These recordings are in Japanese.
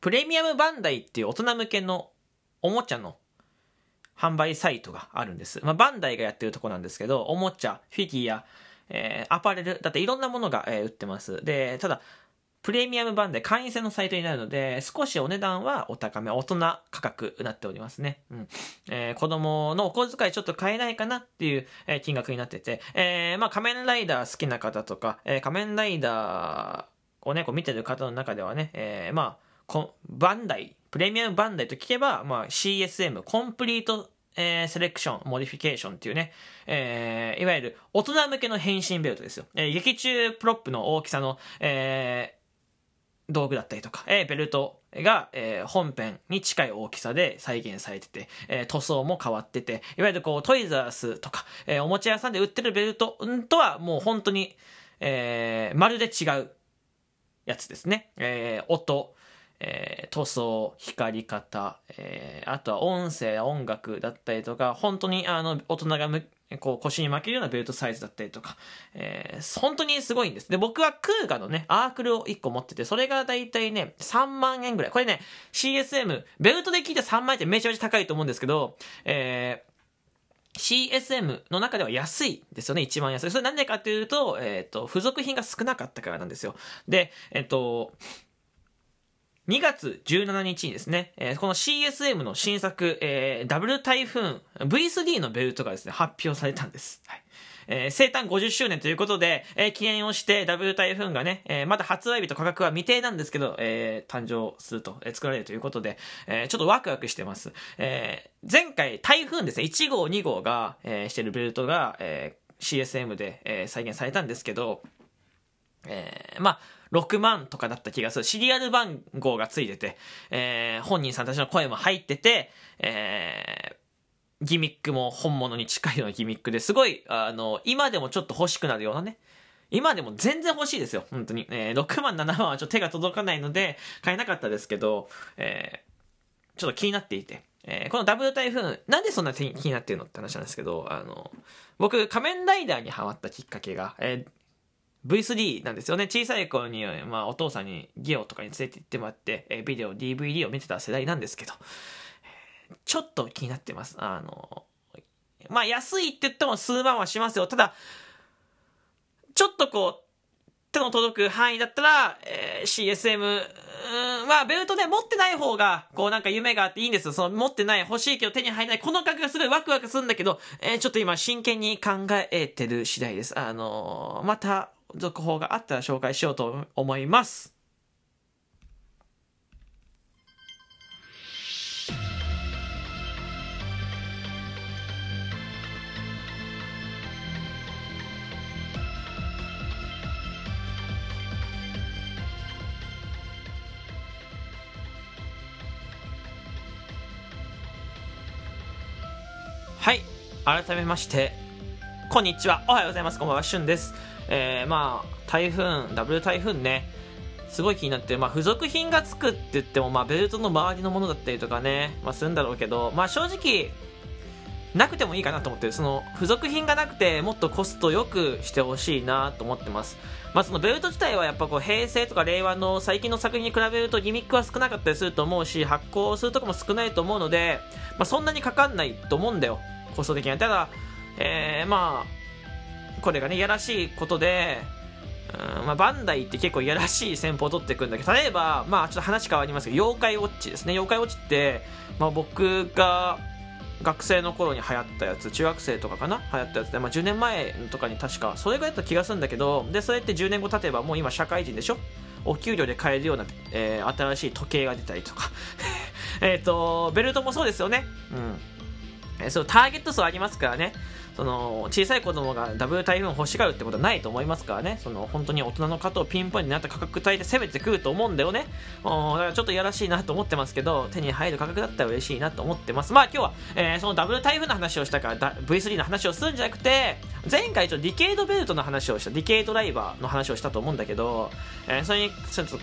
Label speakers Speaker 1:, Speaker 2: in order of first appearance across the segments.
Speaker 1: プレミアムバンダイっていう大人向けのおもちゃの販売サイトがあるんです。まあ、バンダイがやってるとこなんですけど、おもちゃ、フィギュア、えー、アパレル、だっていろんなものが、えー、売ってます。で、ただ、プレミアム版で会員制のサイトになるので、少しお値段はお高め、大人価格になっておりますね。うん。えー、子供のお小遣いちょっと買えないかなっていう、えー、金額になってて、えー、まあ仮面ライダー好きな方とか、えー、仮面ライダーをね、こう見てる方の中ではね、えー、まあ、バンダイ、プレミアムバンダイと聞けば、まあ CSM、 Complete えー、 Selection、Modification っていうね、えー、いわゆる大人向けの変身ベルトですよ。えー、劇中プロップの大きさの、えー、道具だったりとか、えー、ベルトが、えー、本編に近い大きさで再現されてて、えー、塗装も変わってて、いわゆるこうトイザらスとか、えー、おもちゃ屋さんで売ってるベルトとはもう本当に、えー、まるで違うやつですね。えー、音、えー、塗装、光り方、えー、あとは音声、音楽だったりとか、本当にあの、大人がむこう腰に巻けるようなベルトサイズだったりとか、えー、本当にすごいんです。で、僕はクーガのね、アークルを1個持ってて、それがだいたいね、3万円ぐらい。これね、CSM、ベルトで聞いて3万円ってめちゃめちゃ高いと思うんですけど、えー、CSM の中では安いですよね、一番安い。それなんでかっていうと、えっ、ー、と、付属品が少なかったからなんですよ。で、えっ、ー、と、2月17日にですね、えー、この CSM の新作、えー、ダブル台風 V3 のベルトがですね、発表されたんです。はい。えー、生誕50周年ということで、えー、記念をしてダブル台風がね、えー、まだ発売日と価格は未定なんですけど、えー、誕生すると、えー、作られるということで、えー、ちょっとワクワクしてます。えー、前回台風ですね、1号2号が、えー、してるベルトが、えー、CSM で、えー、再現されたんですけど、えー、まあ、6万とかだった気がする。シリアル番号がついてて、えー、本人さんたちの声も入ってて、えー、ギミックも本物に近いようなギミックですごい、あの、今でもちょっと欲しくなるようなね。今でも全然欲しいですよ、本当に。えー、6万、7万はちょっと手が届かないので、買えなかったですけど、えー、ちょっと気になっていて。えー、このダブル台風、なんでそんな気になってるのって話なんですけど、あの、僕、仮面ライダーにハマったきっかけが、えー、V3 なんですよね。小さい頃に、まあ、お父さんにゲオとかに連れて行ってもらって、えビデオ、DVD を見てた世代なんですけど、ちょっと気になってます。あの、まあ、安いって言っても数万はしますよ。ただ、ちょっとこう、手の届く範囲だったら、えー、CSM、まあ、ベルトで持ってない方が、こうなんか夢があっていいんですよ。その持ってない、欲しいけど手に入らない。この価格がすごいワクワクするんだけど、えー、ちょっと今真剣に考えてる次第です。あのー、また、続報があったら紹介しようと思います。はい。改めまして、こんにちは。おはようございます。こんばんは。しゅんです。えー、まあ、台風、ダブル台風ね、すごい気になって、まあ、付属品がつくって言っても、まあ、ベルトの周りのものだったりとかね、まあ、するんだろうけど、まあ、正直、なくてもいいかなと思ってる。その、付属品がなくて、もっとコストよくしてほしいなと思ってます。まあ、そのベルト自体はやっぱこう、平成とか令和の最近の作品に比べるとギミックは少なかったりすると思うし、発行するとこも少ないと思うので、まあ、そんなにかかんないと思うんだよ。コスト的には。ただ、えー、まあ、これがね、いやらしいことで、うんまあ、バンダイって結構いやらしい戦法を取っていくんだけど、例えば、まあ、ちょっと話変わりますけど、妖怪ウォッチですね。妖怪ウォッチって、まあ、僕が学生の頃に流行ったやつ、中学生とかかな？流行ったやつで、まあ、10年前とかに確か、それぐらいだった気がするんだけど、で、それって10年後経てばもう今社会人でしょ？お給料で買えるような、えー、新しい時計が出たりとか。えっと、ベルトもそうですよね。うん。えー、そう、ターゲット層ありますからね。その小さい子供がダブル台風欲しがるってことはないと思いますからね。その本当に大人の方をピンポイントになった価格帯で攻めてくると思うんだよね。だからちょっといやらしいなと思ってますけど手に入る価格だったら嬉しいなと思ってます。まあ今日は、えー、そのダブル台風の話をしたから V3 の話をするんじゃなくて前回ちょっとディケードベルトの話をしたディケードライバーの話をしたと思うんだけど、えー、それにちょっと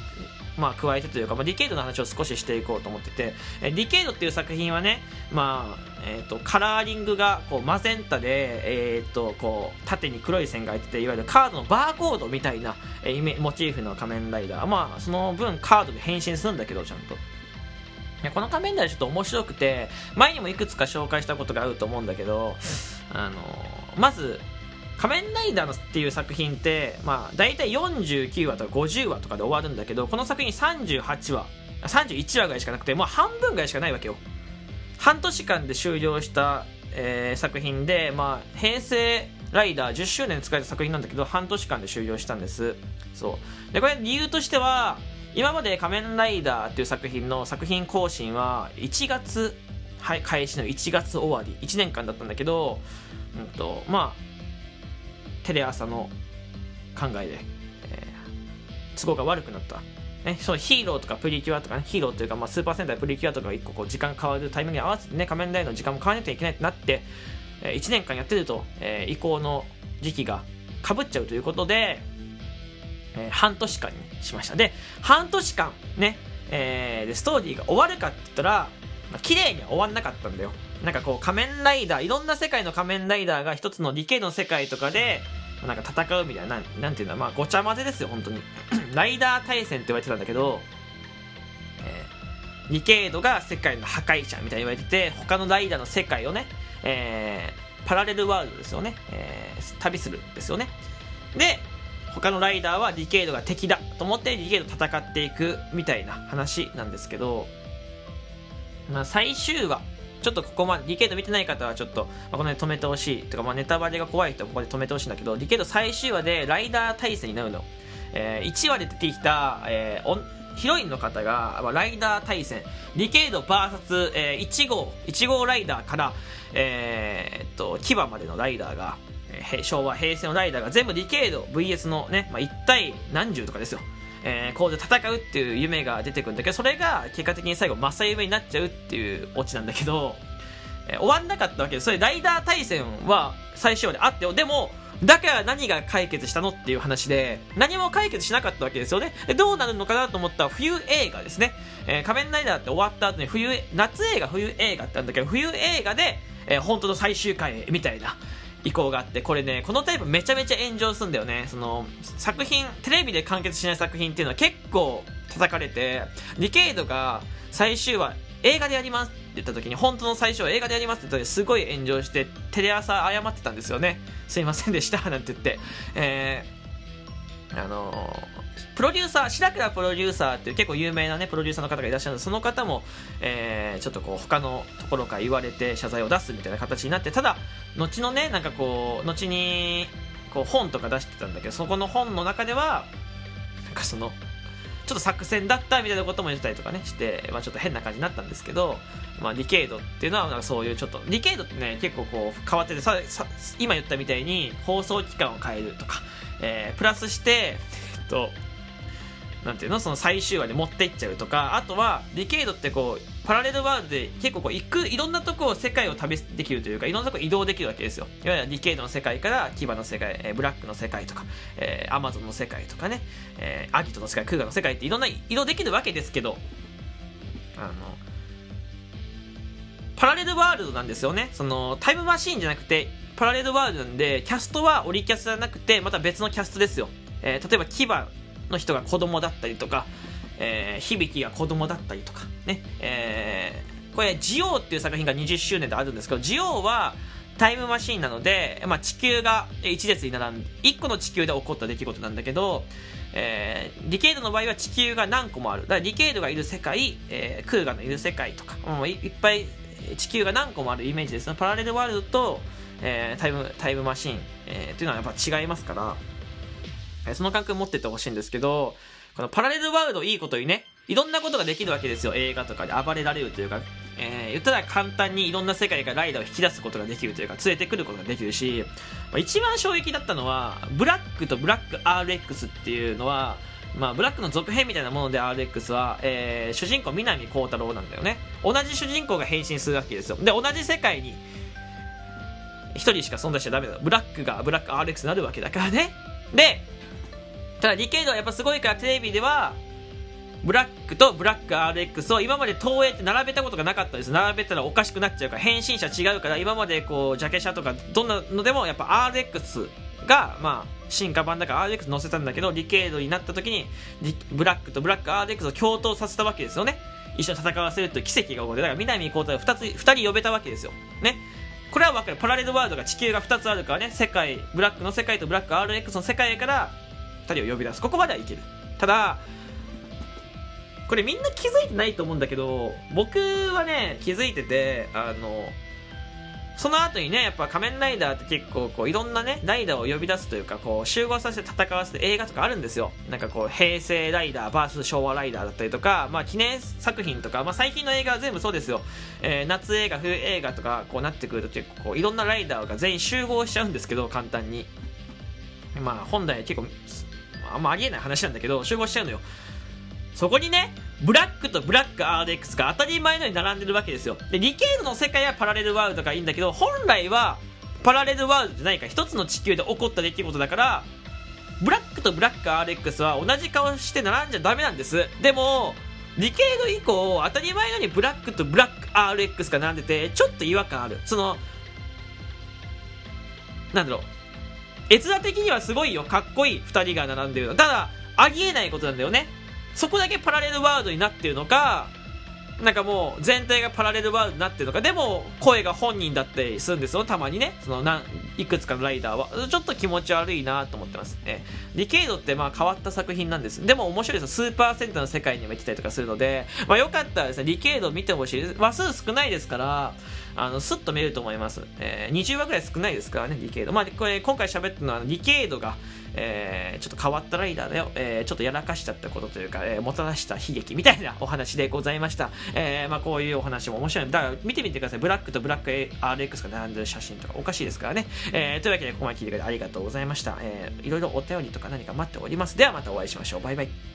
Speaker 1: まあ、加えてというか、まあ、ディケイドの話を少ししていこうと思ってて、えディケイドっていう作品はね、まあえーと、カラーリングがこうマゼンタで、えーと、こう縦に黒い線が入ってていわゆるカードのバーコードみたいな、えー、モチーフの仮面ライダーまあその分カードで変身するんだけどちゃんと。この仮面ライダーちょっと面白くて前にもいくつか紹介したことがあると思うんだけどあのまず仮面ライダーっていう作品って、まあ、大体49話とか50話とかで終わるんだけど、この作品38話、31話ぐらいしかなくて、もう半分ぐらいしかないわけよ。半年間で終了した、えー、作品で、まあ、平成ライダー10周年使えた作品なんだけど、半年間で終了したんです。そう。で、これ理由としては、今まで仮面ライダーっていう作品の作品更新は、1月、はい、開始の1月終わり、1年間だったんだけど、うんと、まあ、テレ朝の考えで、えー、都合が悪くなった。ね、そのヒーローとかプリキュアとかね、ヒーローというか、まあ、スーパー戦隊プリキュアとかが1個こう時間変わるタイミングに合わせてね、仮面ライダーの時間も変わらなきゃいけないってなって、えー、1年間やってると、えー、移行の時期がかぶっちゃうということで、えー、半年間にしました。で、半年間ね、えー、でストーリーが終わるかって言ったら、綺麗には終わんなかったんだよ。なんかこう仮面ライダー、いろんな世界の仮面ライダーが一つの理系の世界とかで、なんか戦うみたいな、なんていうんだ、まあごちゃ混ぜですよ、本当に。ライダー対戦って言われてたんだけど、えー、リケードが世界の破壊者みたいに言われてて、他のライダーの世界をね、えー、パラレルワールドですよね、えー、旅するですよね。で、他のライダーはディケイドが敵だと思ってディケイド戦っていくみたいな話なんですけど、まあ、最終話ちょっとここまで、ディケイド見てない方はちょっと、まあ、この辺止めてほしい。とか、まあ、ネタバレが怖い人はここで止めてほしいんだけど、ディケイド最終話でライダー大戦になるの。えー、1話で出てきた、えー、ヒロインの方が、まあ、ライダー大戦、ディケイド VS、えー、1号、1号ライダーから、えー、っと、牙までのライダーが、えー、昭和、平成のライダーが全部ディケイド VS のね、まあ、1対何十とかですよ。えー、こうで戦うっていう夢が出てくるんだけど、それが結果的に最後、正夢になっちゃうっていうオチなんだけど、えー、終わんなかったわけです。それ、ライダー対戦は最初まであってよ。でも、だから何が解決したのっていう話で、何も解決しなかったわけですよね。どうなるのかなと思ったら冬映画ですね。えー、仮面ライダーって終わった後に冬、夏映画、冬映画ってあるんだけど、冬映画で、えー、本当の最終回みたいな、意向があって、これね、このタイプめちゃめちゃ炎上すんだよね。その、作品、テレビで完結しない作品っていうのは結構叩かれて、ディケイドが最終話映画でやりますって言った時に、本当の最初は映画でやりますって言った時すごい炎上して、テレ朝謝ってたんですよね。すいませんでした、なんて言って。えー、あのープロデューサー、白倉プロデューサーっていう結構有名なね、プロデューサーの方がいらっしゃるので、その方も、えー、ちょっとこう、他のところから言われて謝罪を出すみたいな形になって、ただ、後のね、なんかこう、後に、こう、本とか出してたんだけど、そこの本の中では、なんかその、ちょっと作戦だったみたいなことも言ったりとかね、して、まあちょっと変な感じになったんですけど、まあディケイドっていうのは、なんかそういうちょっと、ディケイドってね、結構こう、変わってて、さ、さ今言ったみたいに、放送期間を変えるとか、えー、プラスして、えっと、なんていうの？その最終話で持っていっちゃうとかあとはディケイドってこうパラレルワールドで結構こう行くいろんなとこを世界を旅できるというかいろんなとこ移動できるわけですよ。いわゆるディケイドの世界から牙の世界、えー、ブラックの世界とか、えー、アマゾンの世界とかね、えー、アギトの世界クーガの世界っていろんな移動できるわけですけどあのパラレルワールドなんですよね。そのタイムマシーンじゃなくてパラレルワールドなんでキャストはオリキャスじゃなくてまた別のキャストですよ、えー、例えばキバの人が子供だったりとか、えー、響鬼が子供だったりとか、ね、えー、これ、ジオウっていう作品が20周年であるんですけど、ジオウはタイムマシーンなので、まあ、地球が1列に並んで、1個の地球で起こった出来事なんだけど、えー、ディケイドの場合は地球が何個もある。だからディケイドがいる世界、えー、クウガのいる世界とか、もういっぱい地球が何個もあるイメージですね。パラレルワールドと、えー、タイム、タイムマシーン、えー、っていうのはやっぱ違いますから、その感覚持ってってほしいんですけど、このパラレルワールドいいことにね、いろんなことができるわけですよ。映画とかで暴れられるというか、えー、言ったら簡単にいろんな世界からライダーを引き出すことができるというか、連れてくることができるし、まあ、一番衝撃だったのは、ブラックとブラック RX っていうのは、まあ、ブラックの続編みたいなもので RX は、えー、主人公南光太郎なんだよね。同じ主人公が変身するわけですよ。で、同じ世界に、一人しか存在しちゃダメだ。ブラックがブラック RX になるわけだからね。で、ただディケイドはやっぱすごいからテレビではブラックとブラック RX を今まで東映って並べたことがなかったです。並べたらおかしくなっちゃうから変身者違うから今までこうジャケ写とかどんなのでもやっぱ RX がまあ進化版だから RX 載せたんだけどリケードになった時にブラックとブラック RX を共闘させたわけですよね。一緒に戦わせるという奇跡が起こってだから南光太を2つ2人呼べたわけですよ。ね。これは分かる。パラレルワールドが地球が2つあるからね。世界ブラックの世界とブラック RX の世界から人を呼び出すここまではいけるただこれみんな気づいてないと思うんだけど僕はね気づいててあのその後にね、やっぱ仮面ライダーって結構こういろんなね、ライダーを呼び出すというか、こう集合させて戦わせる映画とかあるんですよ。なんかこう、平成ライダー VS 昭和ライダーだったりとか、まあ記念作品とか、まあ最近の映画は全部そうですよ。えー、夏映画、冬映画とかこうなってくると結構こういろんなライダーが全員集合しちゃうんですけど、簡単に。まあ本来結構、あんまありえない話なんだけど、集合しちゃうのよ。そこにね、ブラックとブラック RX が当たり前のように並んでるわけですよ。で、理系の世界はパラレルワールドがいいんだけど、本来はパラレルワールドじゃないか、一つの地球で起こった出来事だから、ブラックとブラック RX は同じ顔して並んじゃダメなんです。でも、ディケード以降、当たり前のようにブラックとブラック RX が並んでて、ちょっと違和感ある。その、なんだろう。絵面的にはすごいよ。かっこいい2人が並んでるの。ただ、ありえないことなんだよね。そこだけパラレルワールドになってるのか、なんかもう全体がパラレルワールドになってるのか、でも声が本人だったりするんですよ、たまにね。そのなんいくつかのライダーは。ちょっと気持ち悪いなと思ってます。えディケイドってまあ変わった作品なんです。でも面白いです。スーパーセントの世界にも行ったりとかするので、まあよかったらですね、ディケイド見てほしい話数少ないですから、あの、スッと見れると思います。えー、20話ぐらい少ないですからね、ディケイド。まあこれ今回喋ってるのは、ディケイドが、えー、ちょっと変わったライダーだよ、えー、ちょっとやらかしちゃったことというか、えー、もたらした悲劇みたいなお話でございました。えー、まあこういうお話も面白い。だから見てみてください。ブラックとブラック RX が並んでる写真とかおかしいですからね。えー、というわけでここまで聞いてくれてありがとうございました。えー、いろいろお便りとか何か待っております。ではまたお会いしましょう。バイバイ。